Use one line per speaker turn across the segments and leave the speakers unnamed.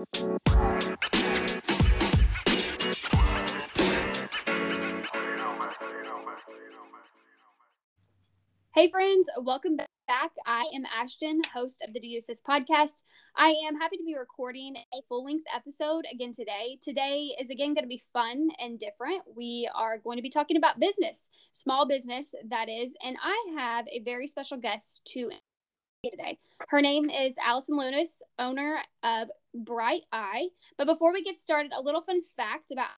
Hey, friends, welcome back. I am Ashton, host of the You podcast. I am happy to be recording a full length episode again today. Today is again going to be fun and different. We are going to be talking about business, small business, that is. And I have a very special guest to today. Her name is Allison Lunas, owner of Bright Eye. But before we get started, a little fun fact about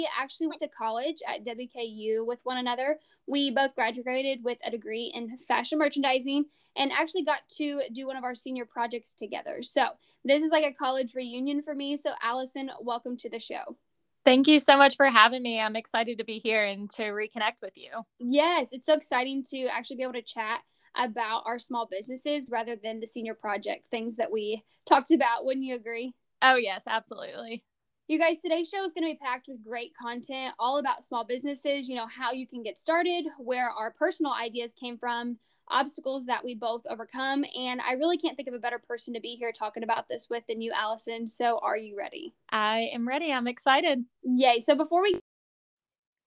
we actually went to college at WKU with one another. We both graduated with a degree in fashion merchandising and actually got to do one of our senior projects together. So, this is like a college reunion for me. So, Allison, welcome to the show.
Thank you so much for having me. I'm excited to be here and to reconnect with you.
Yes, it's so exciting to actually be able to chat about our small businesses rather than the senior project things that we talked about. Wouldn't you agree?
Oh, yes, absolutely.
You guys, today's show is going to be packed with great content all about small businesses, you know, how you can get started, where our personal ideas came from, obstacles that we both overcome. And I really can't think of a better person to be here talking about this with than you, Allison. So, are you ready?
I am ready. I'm excited.
Yay. So, before we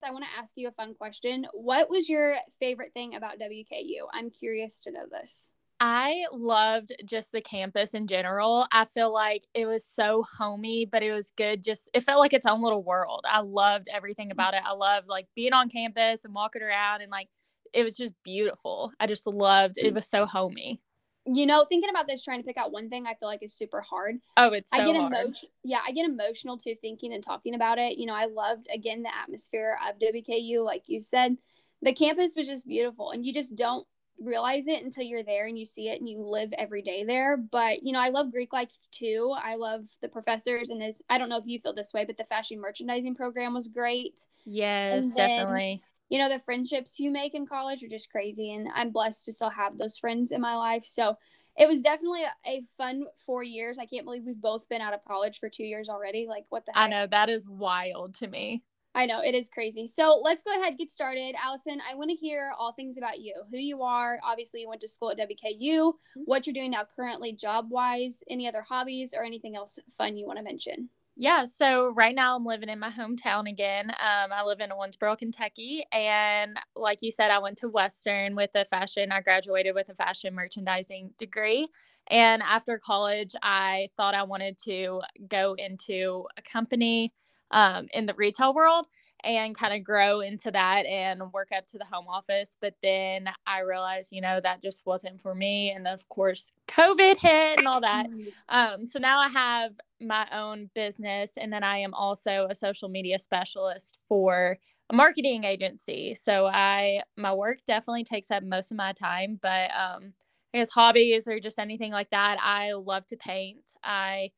I want to ask you a fun question. What was your favorite thing about WKU? I'm curious to know this.
I loved just the campus in general. I feel like it was so homey, but it was good. Just it felt like its own little world. I loved everything about it. I loved like being on campus and walking around and like it was just beautiful. I just loved it mm. was so homey.
You know, thinking about this, trying to pick out one thing I feel like is super hard.
Oh, it's so
I get
hard.
emotion. Yeah, I get emotional too thinking and talking about it. You know, I loved again the atmosphere of WKU, like you said. The campus was just beautiful, and you just don't realize it until you're there and you see it and you live every day there. But you know, I love Greek life too. I love the professors and this I don't know if you feel this way, but the fashion merchandising program was great.
Yes,
then,
definitely.
You know, the friendships you make in college are just crazy and I'm blessed to still have those friends in my life. So it was definitely a, a fun four years. I can't believe we've both been out of college for two years already. Like what the heck?
I know that is wild to me.
I know it is crazy. So let's go ahead get started. Allison, I want to hear all things about you. Who you are. Obviously, you went to school at WKU. Mm-hmm. What you're doing now currently, job wise. Any other hobbies or anything else fun you want to mention?
Yeah, so right now I'm living in my hometown again. Um, I live in Owensboro, Kentucky, and like you said, I went to Western with a fashion. I graduated with a fashion merchandising degree, and after college, I thought I wanted to go into a company um, in the retail world and kind of grow into that and work up to the home office. But then I realized, you know, that just wasn't for me. And of course, COVID hit and all that. Um, so now I have my own business. And then I am also a social media specialist for a marketing agency. So I, my work definitely takes up most of my time. But um, I guess hobbies or just anything like that, I love to paint. I,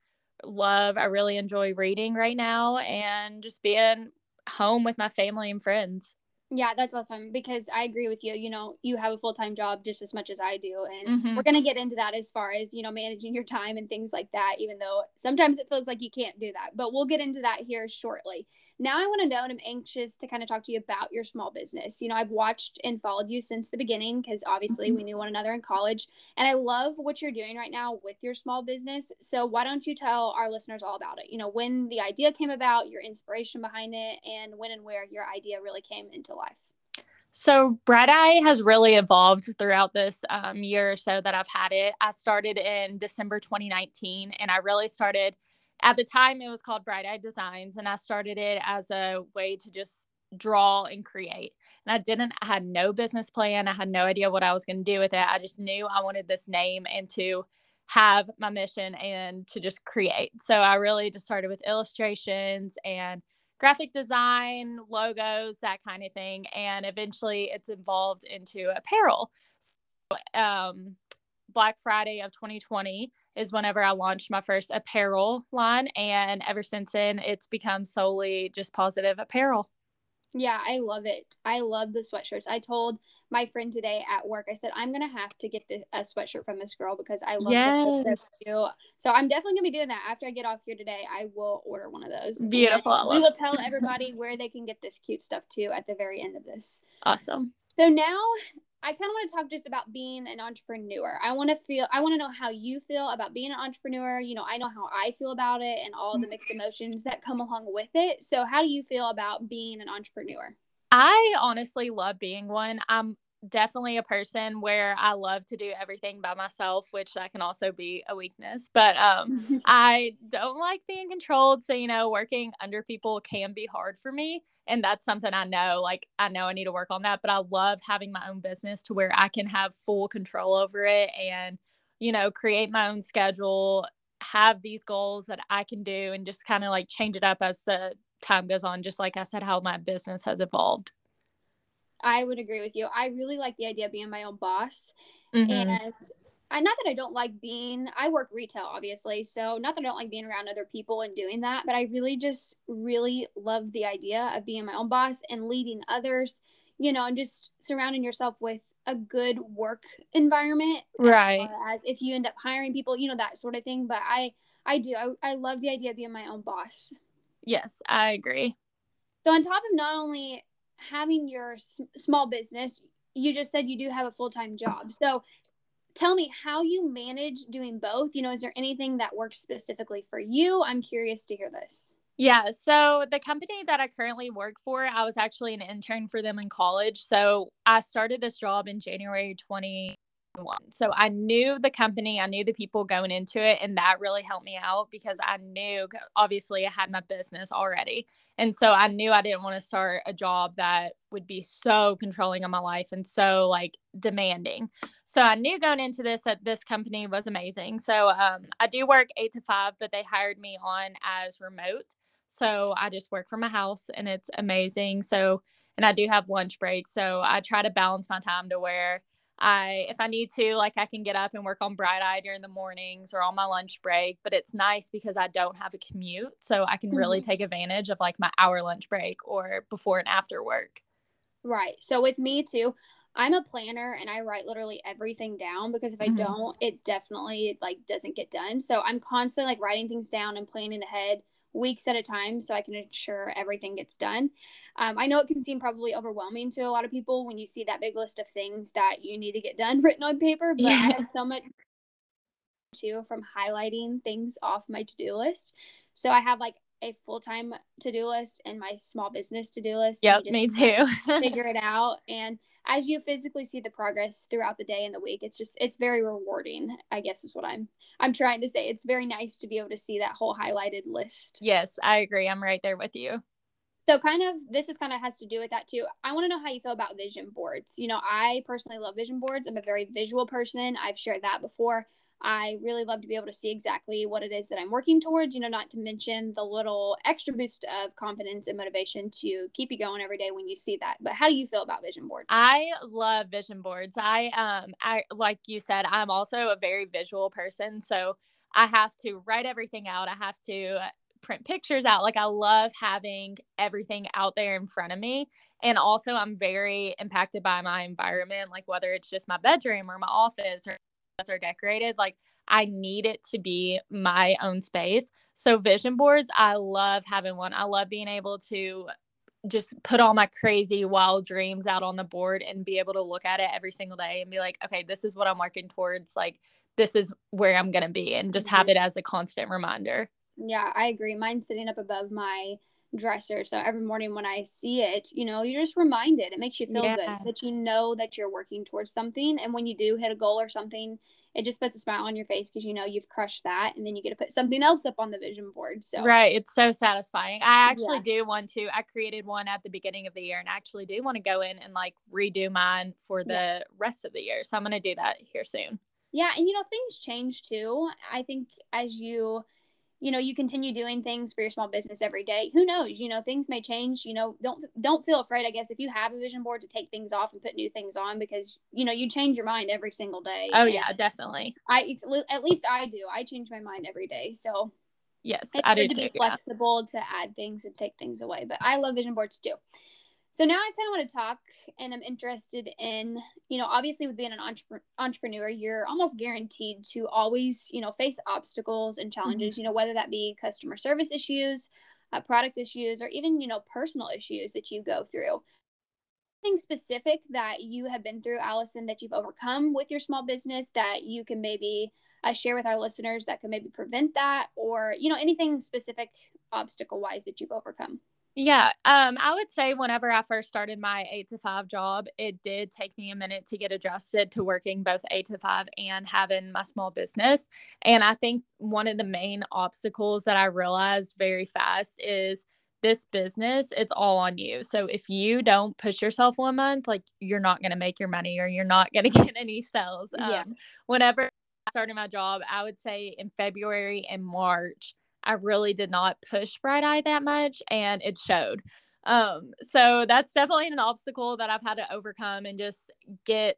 love, I really enjoy reading right now and just being home with my family and friends.
Yeah, that's awesome because I agree with you. You know, you have a full time job just as much as I do. And mm-hmm. we're going to get into that as far as, you know, managing your time and things like that, even though sometimes it feels like you can't do that. But we'll get into that here shortly. Now I want to know, and I'm anxious to kind of talk to you about your small business. You know, I've watched and followed you since the beginning because obviously mm-hmm. we knew one another in college. And I love what you're doing right now with your small business. So why don't you tell our listeners all about it? You know, when the idea came about, your inspiration behind it, and when and where your idea really came into life.
So, Bright Eye has really evolved throughout this um, year or so that I've had it. I started in December 2019, and I really started at the time it was called Bright Eye Designs, and I started it as a way to just draw and create. And I didn't, I had no business plan. I had no idea what I was going to do with it. I just knew I wanted this name and to have my mission and to just create. So I really just started with illustrations and graphic design, logos, that kind of thing. And eventually it's evolved into apparel. So, um, Black Friday of 2020 is whenever I launched my first apparel line. And ever since then, it's become solely just positive apparel.
Yeah, I love it. I love the sweatshirts. I told my friend today at work, I said, I'm going to have to get the, a sweatshirt from this girl because I love
yes.
So I'm definitely going to be doing that. After I get off here today, I will order one of those.
Beautiful.
We will tell everybody where they can get this cute stuff too at the very end of this.
Awesome.
So now I kind of want to talk just about being an entrepreneur. I want to feel, I want to know how you feel about being an entrepreneur. You know, I know how I feel about it and all the mixed emotions that come along with it. So, how do you feel about being an entrepreneur?
I honestly love being one. I'm definitely a person where I love to do everything by myself, which that can also be a weakness. But um, I don't like being controlled. So, you know, working under people can be hard for me. And that's something I know, like, I know I need to work on that. But I love having my own business to where I can have full control over it and, you know, create my own schedule, have these goals that I can do, and just kind of like change it up as the time goes on. Just like I said, how my business has evolved.
I would agree with you. I really like the idea of being my own boss. Mm-hmm. And I not that I don't like being I work retail obviously, so not that I don't like being around other people and doing that, but I really just really love the idea of being my own boss and leading others, you know, and just surrounding yourself with a good work environment
right
as, as if you end up hiring people, you know, that sort of thing, but I I do. I, I love the idea of being my own boss.
Yes, I agree.
So on top of not only having your small business, you just said you do have a full time job. So tell me how you manage doing both. You know, is there anything that works specifically for you? I'm curious to hear this.
Yeah. So the company that I currently work for, I was actually an intern for them in college. So I started this job in January 20 one. So I knew the company, I knew the people going into it, and that really helped me out because I knew obviously I had my business already. And so I knew I didn't want to start a job that would be so controlling of my life and so like demanding. So I knew going into this that this company was amazing. So um, I do work eight to five, but they hired me on as remote. So I just work from my house and it's amazing. So, and I do have lunch breaks. So I try to balance my time to where I if I need to, like I can get up and work on bright eye during the mornings or on my lunch break. But it's nice because I don't have a commute. So I can really mm-hmm. take advantage of like my hour lunch break or before and after work.
Right. So with me too, I'm a planner and I write literally everything down because if I mm-hmm. don't, it definitely like doesn't get done. So I'm constantly like writing things down and planning ahead weeks at a time so I can ensure everything gets done. Um, I know it can seem probably overwhelming to a lot of people when you see that big list of things that you need to get done written on paper, but yeah. I have so much too from highlighting things off my to do list. So I have like a full time to do list and my small business to do list.
Yep, me too.
figure it out. And as you physically see the progress throughout the day and the week, it's just it's very rewarding, I guess is what I'm I'm trying to say. It's very nice to be able to see that whole highlighted list.
Yes, I agree. I'm right there with you.
So kind of this is kind of has to do with that too. I want to know how you feel about vision boards. You know, I personally love vision boards. I'm a very visual person. I've shared that before. I really love to be able to see exactly what it is that I'm working towards, you know, not to mention the little extra boost of confidence and motivation to keep you going every day when you see that. But how do you feel about vision boards?
I love vision boards. I um I like you said, I'm also a very visual person, so I have to write everything out. I have to print pictures out. Like I love having everything out there in front of me. And also I'm very impacted by my environment, like whether it's just my bedroom or my office or are decorated, like I need it to be my own space. So vision boards, I love having one. I love being able to just put all my crazy wild dreams out on the board and be able to look at it every single day and be like, okay, this is what I'm working towards. Like this is where I'm going to be and just have mm-hmm. it as a constant reminder.
Yeah, I agree. Mine's sitting up above my dresser. So every morning when I see it, you know, you're just reminded. It makes you feel yeah. good that you know that you're working towards something. And when you do hit a goal or something, it just puts a smile on your face because you know you've crushed that and then you get to put something else up on the vision board. So
Right. It's so satisfying. I actually yeah. do want to I created one at the beginning of the year and I actually do want to go in and like redo mine for the yeah. rest of the year. So I'm gonna do that here soon.
Yeah, and you know, things change too. I think as you you know you continue doing things for your small business every day who knows? You know things may change you know don't don't feel afraid i guess if you have a vision board to take things off and put new things on because you know you change your mind every single day
oh yeah definitely.
I at least i do i change my mind every day so
yes i do
to
too,
be flexible yeah. to add things and take things away but i love vision boards too so now I kind of want to talk and I'm interested in, you know, obviously with being an entre- entrepreneur, you're almost guaranteed to always, you know, face obstacles and challenges, mm-hmm. you know, whether that be customer service issues, uh, product issues, or even, you know, personal issues that you go through. anything specific that you have been through, Allison, that you've overcome with your small business that you can maybe uh, share with our listeners that can maybe prevent that, or you know anything specific obstacle wise that you've overcome?
Yeah, um, I would say whenever I first started my eight to five job, it did take me a minute to get adjusted to working both eight to five and having my small business. And I think one of the main obstacles that I realized very fast is this business, it's all on you. So if you don't push yourself one month, like you're not going to make your money or you're not going to get any sales.
Yeah.
Um, whenever I started my job, I would say in February and March, I really did not push Bright Eye that much and it showed. Um, so that's definitely an obstacle that I've had to overcome and just get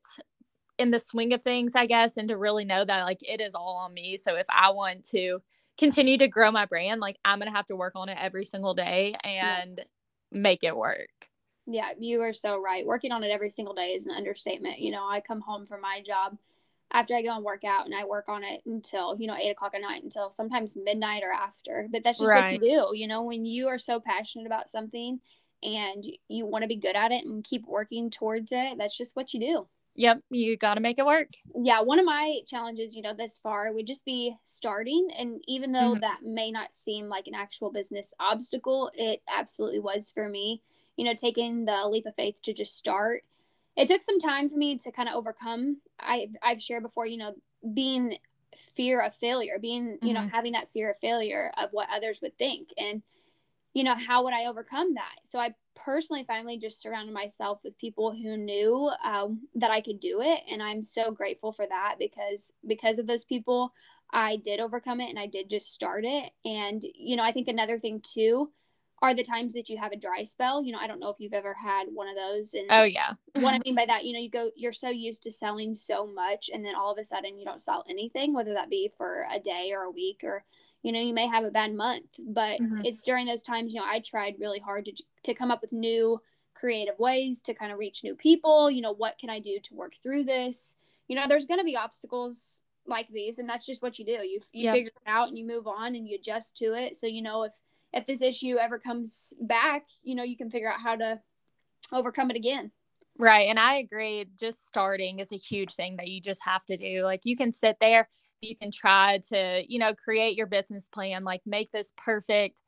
in the swing of things, I guess, and to really know that like it is all on me. So if I want to continue to grow my brand, like I'm gonna have to work on it every single day and yeah. make it work.
Yeah, you are so right. Working on it every single day is an understatement. You know, I come home from my job after I go and work out and I work on it until, you know, eight o'clock at night until sometimes midnight or after. But that's just right. what you do. You know, when you are so passionate about something and you want to be good at it and keep working towards it, that's just what you do.
Yep, you got to make it work.
Yeah, one of my challenges, you know, this far would just be starting. And even though mm-hmm. that may not seem like an actual business obstacle, it absolutely was for me. You know, taking the leap of faith to just start it took some time for me to kind of overcome. I've I've shared before, you know, being fear of failure, being, you mm-hmm. know, having that fear of failure of what others would think. And, you know, how would I overcome that? So I personally finally just surrounded myself with people who knew um, that I could do it. And I'm so grateful for that because because of those people, I did overcome it and I did just start it. And, you know, I think another thing too are the times that you have a dry spell. You know, I don't know if you've ever had one of those. And
oh yeah,
what I mean by that, you know, you go, you're so used to selling so much, and then all of a sudden you don't sell anything, whether that be for a day or a week, or you know, you may have a bad month. But mm-hmm. it's during those times, you know, I tried really hard to to come up with new creative ways to kind of reach new people. You know, what can I do to work through this? You know, there's going to be obstacles like these, and that's just what you do. You you yep. figure it out and you move on and you adjust to it. So you know if if this issue ever comes back, you know, you can figure out how to overcome it again.
Right. And I agree. Just starting is a huge thing that you just have to do. Like you can sit there, you can try to, you know, create your business plan, like make this perfect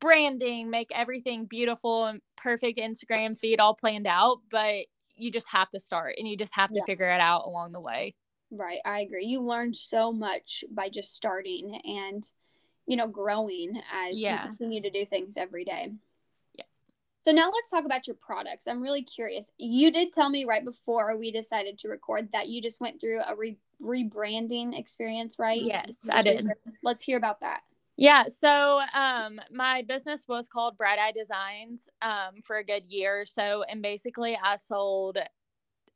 branding, make everything beautiful and perfect Instagram feed all planned out. But you just have to start and you just have to yeah. figure it out along the way.
Right. I agree. You learn so much by just starting and you know, growing as yeah. you continue to do things every day.
Yeah.
So now let's talk about your products. I'm really curious. You did tell me right before we decided to record that you just went through a re- rebranding experience, right?
Yes, I did.
Let's hear about that.
Yeah, so um, my business was called Bright Eye Designs um, for a good year or so, and basically I sold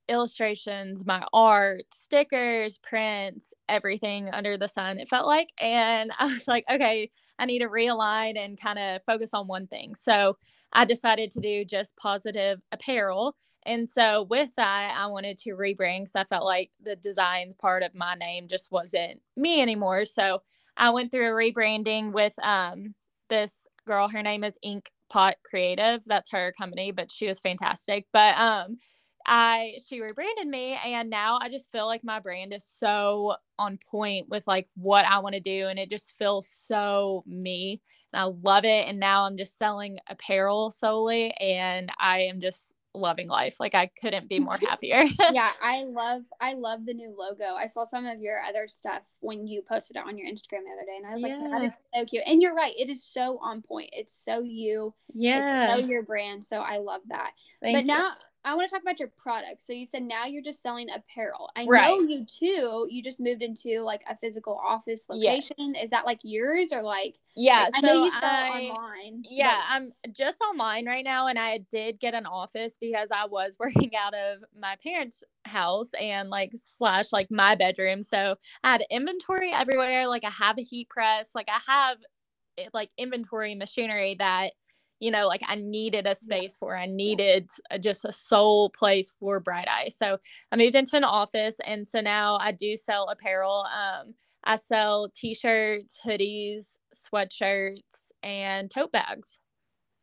illustrations, my art, stickers, prints, everything under the sun, it felt like. And I was like, okay, I need to realign and kind of focus on one thing. So I decided to do just positive apparel. And so with that, I wanted to rebrand because I felt like the designs part of my name just wasn't me anymore. So I went through a rebranding with um, this girl. Her name is Ink Pot Creative. That's her company, but she was fantastic. But um, I she rebranded me and now I just feel like my brand is so on point with like what I want to do and it just feels so me and I love it and now I'm just selling apparel solely and I am just loving life like I couldn't be more happier.
yeah, I love I love the new logo. I saw some of your other stuff when you posted it on your Instagram the other day and I was yeah. like that is so cute. And you're right, it is so on point. It's so you.
Yeah.
It's so your brand. So I love that. Thank but you. now I want to talk about your products. So you said now you're just selling apparel. I right. know you too. You just moved into like a physical office location. Yes. Is that like yours or like?
Yeah.
I
so
know you sell I, online.
Yeah, but... I'm just online right now, and I did get an office because I was working out of my parents' house and like slash like my bedroom. So I had inventory everywhere. Like I have a heat press. Like I have eh, like inventory machinery that you know, like I needed a space for, I needed a, just a sole place for Bright Eye. So I moved into an office. And so now I do sell apparel. Um, I sell t shirts, hoodies, sweatshirts, and tote bags.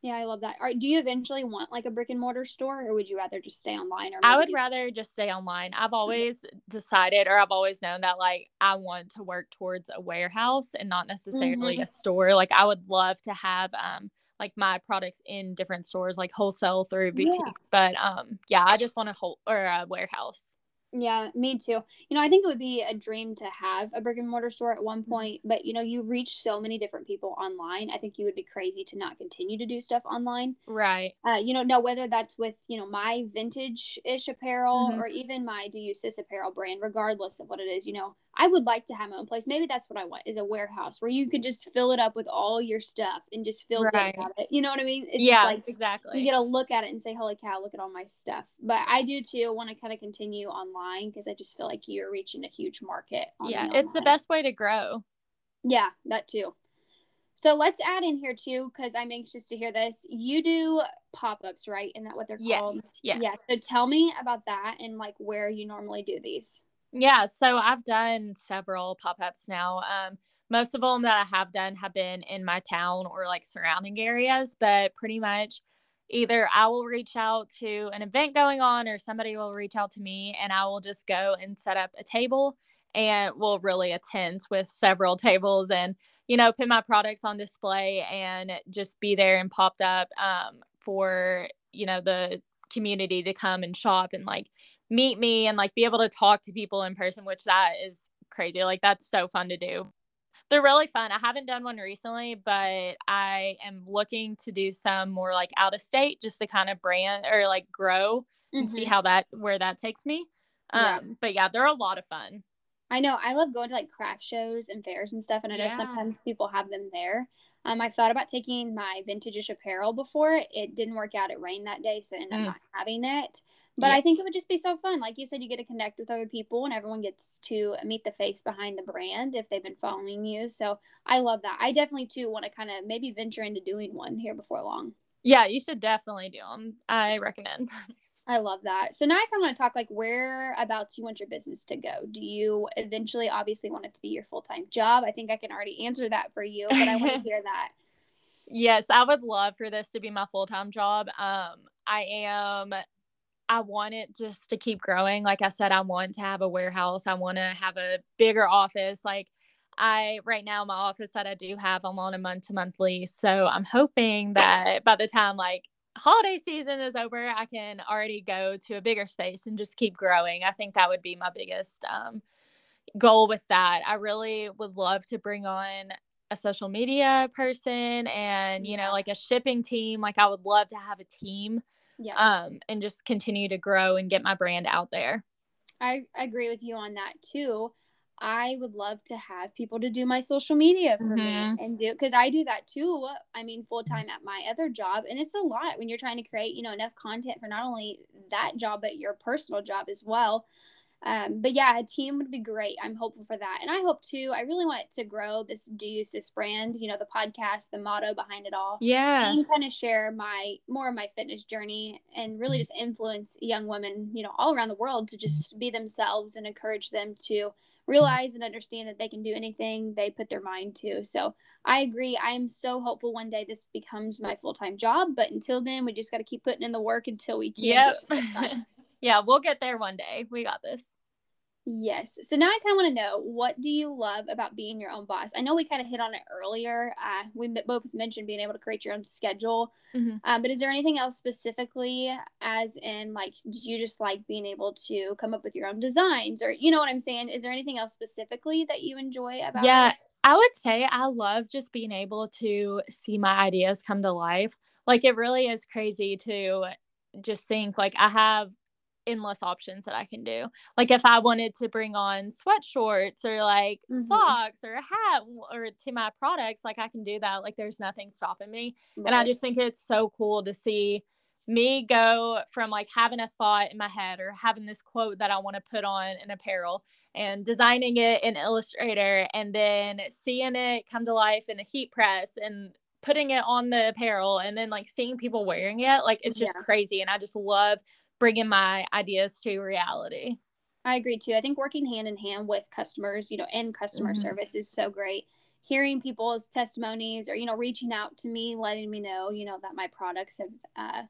Yeah, I love that. All right, do you eventually want like a brick and mortar store or would you rather just stay online or
I would rather just stay online. I've always decided or I've always known that like I want to work towards a warehouse and not necessarily
Mhm.
a store. Like I would love to have um like my products in different stores like wholesale through
Yeah.
boutiques. But um yeah, I just want a whole or a warehouse.
Yeah, me too. You know, I think it would be a dream to have a brick and mortar store at one
Mm-hmm.
point, but you know, you reach so many different people online. I think you would be crazy to not continue to do stuff online.
Right.
Uh, you know, now whether that's with, you know, my vintage ish apparel
Mhm.
or even my Do You Sis apparel brand, regardless of what it is, you know, I would like to have my own place. Maybe that's what I want is a warehouse where you could just fill it up with all your stuff and just feel
Right.
good about it. You know what I mean? It's
yeah,
just like
exactly.
you get to look at it and say, "Holy cow, look at all my stuff." But I do too want to kind of continue online because I just feel like you're reaching a huge market.
yeah,
the
it's the best way to grow.
Yeah, that too. So let's add in here too because I'm anxious to hear this. You do pop ups, right? Isn't that what they're called?
Yes. Yes.
Yeah. So tell me about that and like where you normally do these.
Yeah, so I've done several pop ups now. Um, most of them that I have done have been in my town or like surrounding areas, but pretty much either I will reach out to an event going on or somebody will reach out to me and I will just go and set up a table and will really attend with several tables and you know put my products on display and just be there and popped up um, for you know the community to come and shop and like meet me and like be able to talk to people in person, which that is crazy. Like that's so fun to do. They're really fun. I haven't done one recently, but I am looking to do some more like out of state just to kind of brand or like grow and see
Mhm.
how that where that takes me. Um
Yeah.
but yeah, they're a lot of fun.
I know I love going to like craft shows and fairs and stuff, and I know
Yeah.
sometimes people have them there. Um, I thought about taking my vintage apparel before. It didn't work out. It rained that day, so I ended up
Mm.
not having it. But
Yeah.
I think it would just be so fun. Like you said, you get to connect with other people, and everyone gets to meet the face behind the brand if they've been following you. So I love that. I definitely too want to kind of maybe venture into doing one here before long.
Yeah, you should definitely do them. I recommend.
I love that. So now I kind of want to talk like whereabouts you want your business to go. Do you eventually obviously want it to be your full time job? I think I can already answer that for you, but I want to hear that.
Yes, I would love for this to be my full time job. Um, I am. I want it just to keep growing. Like I said, I want to have a warehouse. I want to have a bigger office. Like I right now, my office that I do have, I'm on a month to month lease. So I'm hoping that by the time like holiday season is over, I can already go to a bigger space and just keep growing. I think that would be my biggest um, goal with that. I really would love to bring on a social media person and you know like a shipping team like i would love to have a team
Yeah.
um and just continue to grow and get my brand out there
I agree with you on that too. I would love to have people to do my social media for me
Mhm.
and do because I do that too. I mean, full time at my other job, and it's a lot when you're trying to create, you know, enough content for not only that job but your personal job as well. Um, but yeah, a team would be great. I'm hopeful for that, and I hope too. I really want to grow this Do You Sis brand. You know, the podcast, the motto behind it all
yeah
and kind of share my more of my fitness journey and really just influence young women you know all around the world to just be themselves and encourage them to realize and understand that they can do anything they put their mind to so i agree i am so hopeful one day this becomes my full-time job but until then we just got to keep putting in the work until we can
yep
do it full-time.
Yeah we'll get there one day we got this
Yes. So now I kind of want to know what do you love about being your own boss? I know we kind of hit on it earlier. Uh, we both mentioned being able to create your own schedule.
Mhm.
Um, but is there anything else specifically, as in like, do you just like being able to come up with your own designs, or you know what I'm saying? Is there anything else specifically that you enjoy about?
yeah
it?
i would say i love just being able to see my ideas come to life like it really is crazy to just think like i have endless options that i can do. Like if i wanted to bring on sweat shorts or like
Mhm.
socks or a hat or to my products like i can do that. Like there's nothing stopping me. And i just think it's so cool to see me go from like having a thought in my head or having this quote that I want to put on an apparel and designing it in Illustrator and then seeing it come to life in a heat press and putting it on the apparel and then like seeing people wearing it like it's just
Yeah.
crazy. And I just love bringing my ideas to reality.
I agree too. I think working hand in hand with customers, you know, and customer
Mhm.
service is so great. hearing people's testimonies or you know reaching out to me letting me know you know that my products have uh,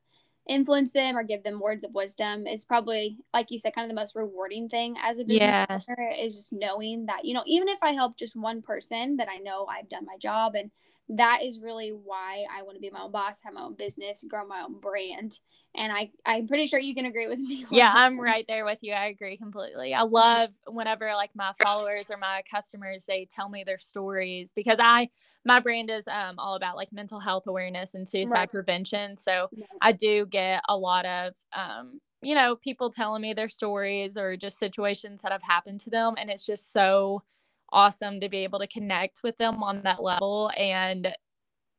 influenced them or give them words of wisdom is probably like you said kind of the most rewarding thing as a business
Yeah.
owner is just knowing that you know even if i help just one person that i know i've done my job and that is really why i want to be my own boss have my own business grow my own brand and i i'm pretty sure you can agree with me
yeah i'm right there with you. I agree completely. I love whenever like my followers or my customers they tell me their stories because i my brand is um all about like mental health awareness and suicide
Right.
prevention. So
Yeah.
i do get a lot of um you know people telling me their stories or just situations that have happened to them. And it's just so awesome to be able to connect with them on that level. And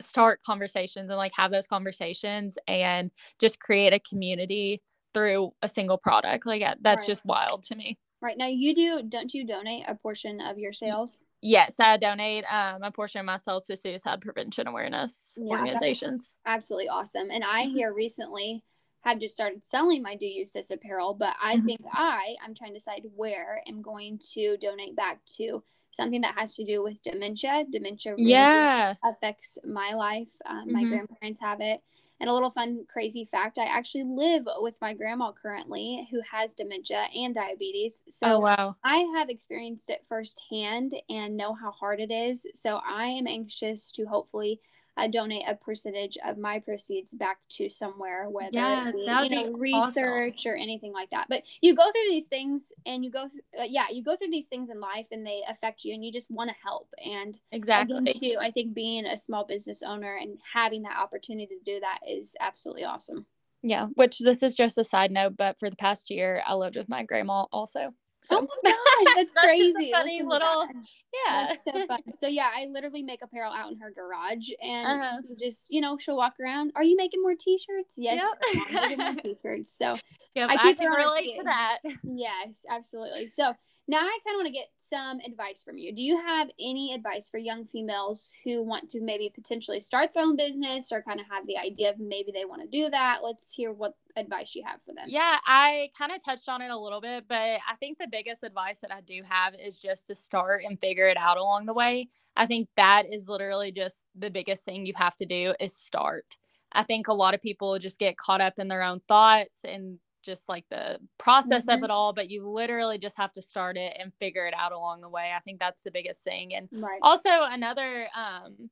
start conversations and like have those conversations and just create a community through a single product. Like that's
Right.
just wild to me.
right now you do don't you donate a portion of your sales
Yes, I donate um, a portion of my sales to suicide prevention awareness
Yeah,
organizations.
absolutely awesome. And I
Mhm.
here recently have just started selling my Do You Sis apparel, but I
Mhm.
think I I'm trying to decide where I'm going to donate back to something that has to do with dementia. Dementia really
Yeah.
affects my life. Um, My
Mhm.
grandparents have it. And a little fun, crazy fact: I actually live with my grandma currently, who has dementia and diabetes. So
oh wow.
I have experienced it firsthand and know how hard it is. So I am anxious to hopefully uh, donate a percentage of my proceeds back to somewhere, whether
Yeah,
be, you know,
be awesome.
research or anything like that. But you go through these things and you go, th- uh, yeah, you go through these things in life and they affect you and you just want to help. And
Exactly.
again, too, I think being a small business owner and having that opportunity to do that is absolutely awesome.
Yeah. Which this is just a side note, but for the past year, I lived with my grandma also. So
Oh my gosh, that's,
That's
crazy.
funny little- yeah.
That's so fun. So yeah, I literally make apparel out in her garage, and
Uh-huh.
just you know she'll walk around. Are you making more T-shirts? Yes,
Yep.
I'm making more T-shirts. So
Yep,
I
I, can
her on her
relate to that.
yes, absolutely. So now I kind of want to get some advice from you. Do you have any advice for young females who want to maybe potentially start their own business or kind of have the idea of maybe they want to do that? Let's hear what advice you have for them.
Yeah, I kind of touched on it a little bit, but I think the biggest advice that I do have is just to start and figure it out along the way. I think that is literally just the biggest thing you have to do is start. I think a lot of people just get caught up in their own thoughts and just like the process
Mhm.
of it all, but you literally just have to start it and figure it out along the way. I think that's the biggest thing. And
Right.
also another um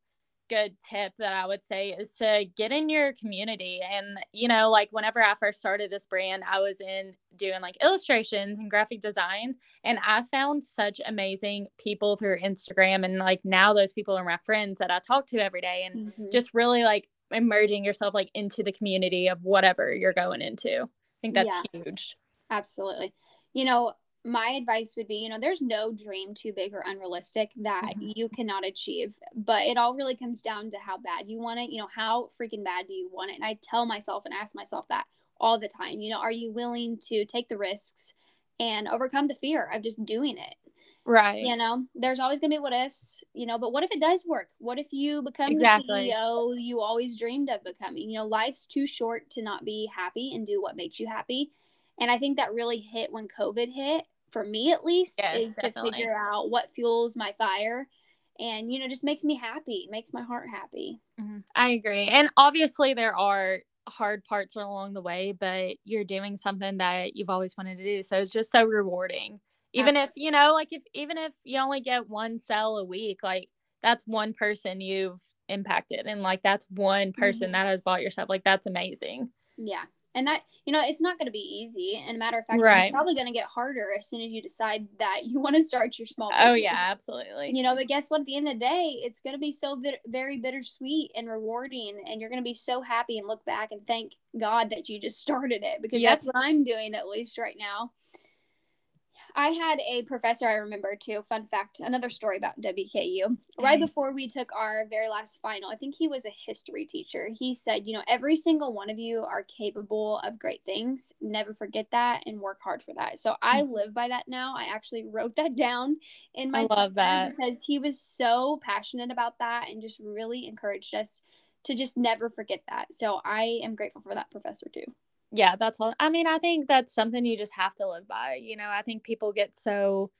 good tip that I would say is to get in your community. And, you know, like whenever I first started this brand, I was in doing like illustrations and graphic design. And I found such amazing people through Instagram. And like now those people are my friends that I talk to every day. And
Mhm.
just really like immerging yourself like into the community of whatever you're going into. I think that's huge.
Absolutely. You know, my advice would be, you know, there's no dream too big or unrealistic that
Mhm.
you cannot achieve, but it all really comes down to how bad you want it. You know, how freaking bad do you want it? And I tell myself and ask myself that all the time. You know, are you willing to take the risks and overcome the fear of just doing it?
Right.
You know, there's always going to be what ifs, you know, but what if it does work? What if you become
Exactly.
the CEO you always dreamed of becoming? You know, life's too short to not be happy and do what makes you happy. And I think that really hit when COVID hit, for me at least,
Yes,
is
definitely.
to figure out what fuels my fire and, you know, just makes me happy, makes my heart happy.
Mhm. I agree. And obviously, there are hard parts along the way, but you're doing something that you've always wanted to do. So it's just so rewarding. Even if, you know, like if even if you only get one sale a week, like that's one person you've impacted. And like that's one person
Mhm.
that has bought your stuff. Like that's amazing.
Yeah. And that, you know, it's not going to be easy. And a matter of fact,
Right.
it's probably going to get harder as soon as you decide that you want to start your small business.
Oh, yeah, absolutely.
you know but guess what at the end of the day it's going to be so bit- very bittersweet and rewarding and you're going to be so happy and look back and thank god that you just started it because
Yep.
that's what i'm doing at least right now i had a professor i remember too fun fact another story about wku right before we took our very last final i think he was a history teacher he said you know every single one of you are capable of great things never forget that and work hard for that so i live by that now i actually wrote that down in my
Mm-hmm. I love that.
because he was so passionate about that and just really encouraged us to just never forget that. So I am grateful for that professor too.
Yeah that's all i mean i think that's something you just have to live by you know i think people get so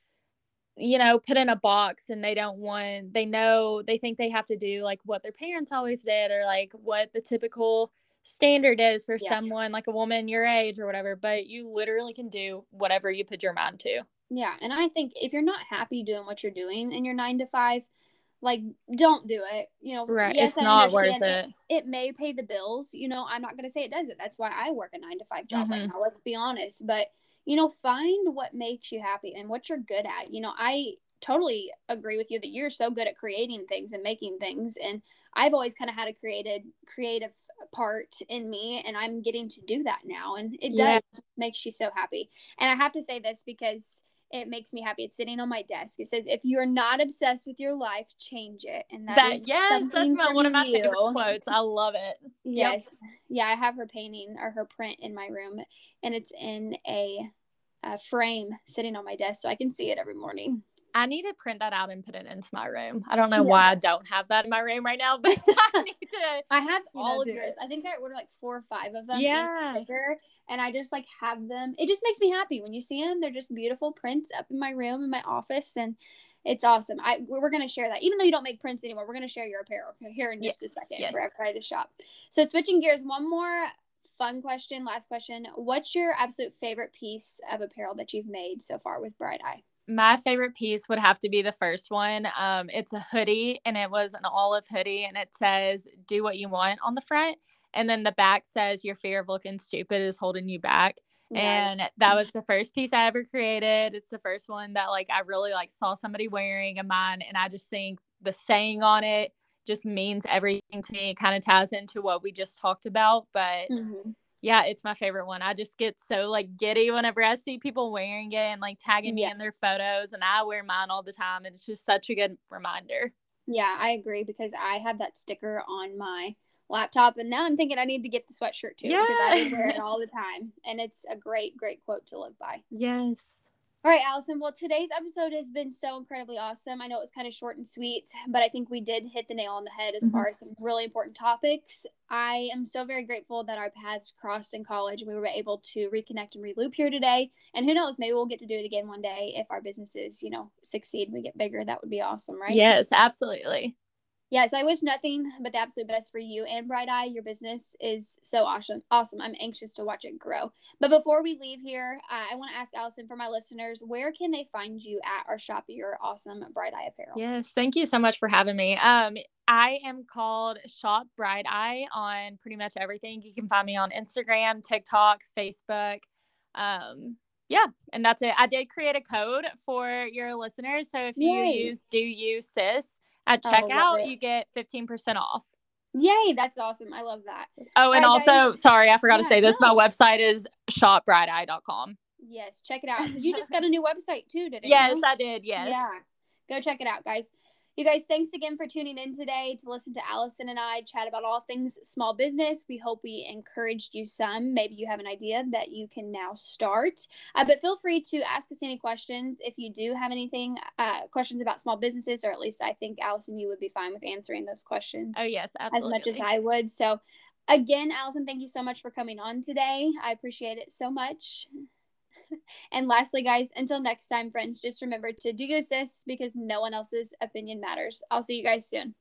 you know, put in a box and they don't want, they know, they think they have to do like what their parents always did or like what the typical standard is for yeah. someone like a woman your age or whatever. But you literally can do whatever you put your mind to.
Yeah. And I think if you're not happy doing what you're doing in your nine to five, like don't do it you know
right yes, it's I not worth it.
it. it may pay the bills you know i'm not going to say it doesn't that's why i work a nine to five job mm-hmm. right now let's be honest but you know find what makes you happy and what you're good at you know i totally agree with you that you're so good at creating things and making things and i've always kind of had a created creative part in me and i'm getting to do that now and it does yeah. makes you so happy and i have to say this because it makes me happy. It's sitting on my desk. It says, "If you are not obsessed with your life, change it." And that, that
yes, that's my, one of my favorite quotes. I love it.
Yes, yep. yeah, I have her painting or her print in my room, and it's in a, a frame sitting on my desk, so I can see it every morning.
I need to print that out and put it into my room. I don't know yeah. why I don't have that in my room right now, but I need to.
I have all of yours. It. I think I ordered like four or five of them.
Yeah.
And I just like have them. It just makes me happy when you see them. They're just beautiful prints up in my room in my office, and it's awesome. I we're gonna share that, even though you don't make prints anymore. We're gonna share your apparel here in just yes, a second yes. for everybody to shop. So switching gears, one more fun question, last question. What's your absolute favorite piece of apparel that you've made so far with Bright Eye?
My favorite piece would have to be the first one. Um, it's a hoodie and it was an olive hoodie and it says, do what you want on the front. And then the back says, your fear of looking stupid is holding you back. And that was the first piece I ever created. It's the first one that like I really like saw somebody wearing a mine. And I just think the saying on it just means everything to me. It kind of ties into what we just talked about. But mm-hmm yeah, it's my favorite one. I just get so like giddy whenever I see people wearing it and like tagging yeah. me in their photos, and I wear mine all the time, and it's just such a good reminder.
Yeah, I agree because I have that sticker on my laptop, and now I'm thinking I need to get the sweatshirt too yeah. because I wear it all the time, and it's a great, great quote to live by.
Yes.
All right, Allison. Well, today's episode has been so incredibly awesome. I know it was kind of short and sweet, but I think we did hit the nail on the head as mm-hmm. far as some really important topics. I am so very grateful that our paths crossed in college and we were able to reconnect and reloop here today. And who knows, maybe we'll get to do it again one day if our businesses, you know, succeed, we get bigger. That would be awesome, right?
Yes, absolutely.
Yes, I wish nothing but the absolute best for you and Bright Eye. Your business is so awesome. Awesome. I'm anxious to watch it grow. But before we leave here, uh, I want to ask Allison for my listeners, where can they find you at or shop your awesome Bright Eye apparel?
Yes, thank you so much for having me. Um, I am called Shop Bright Eye on pretty much everything. You can find me on Instagram, TikTok, Facebook. Um, yeah, and that's it. I did create a code for your listeners. So if you Yay. use Do You Sis, at oh, checkout, you get 15% off.
Yay, that's awesome. I love that.
Oh, and also, guys, sorry, I forgot yeah, to say this. No. My website is shopbrighteye.com.
Yes, check it out. You just got a new website too, didn't
yes, you? Yes, I did. Yes.
Yeah. Go check it out, guys. You guys, thanks again for tuning in today to listen to Allison and I chat about all things small business. We hope we encouraged you some. Maybe you have an idea that you can now start. Uh, but feel free to ask us any questions if you do have anything, uh, questions about small businesses, or at least I think Allison, you would be fine with answering those questions.
Oh, yes, absolutely.
As much as I would. So, again, Allison, thank you so much for coming on today. I appreciate it so much. and lastly, guys, until next time, friends, just remember to do your sis because no one else's opinion matters. I'll see you guys soon.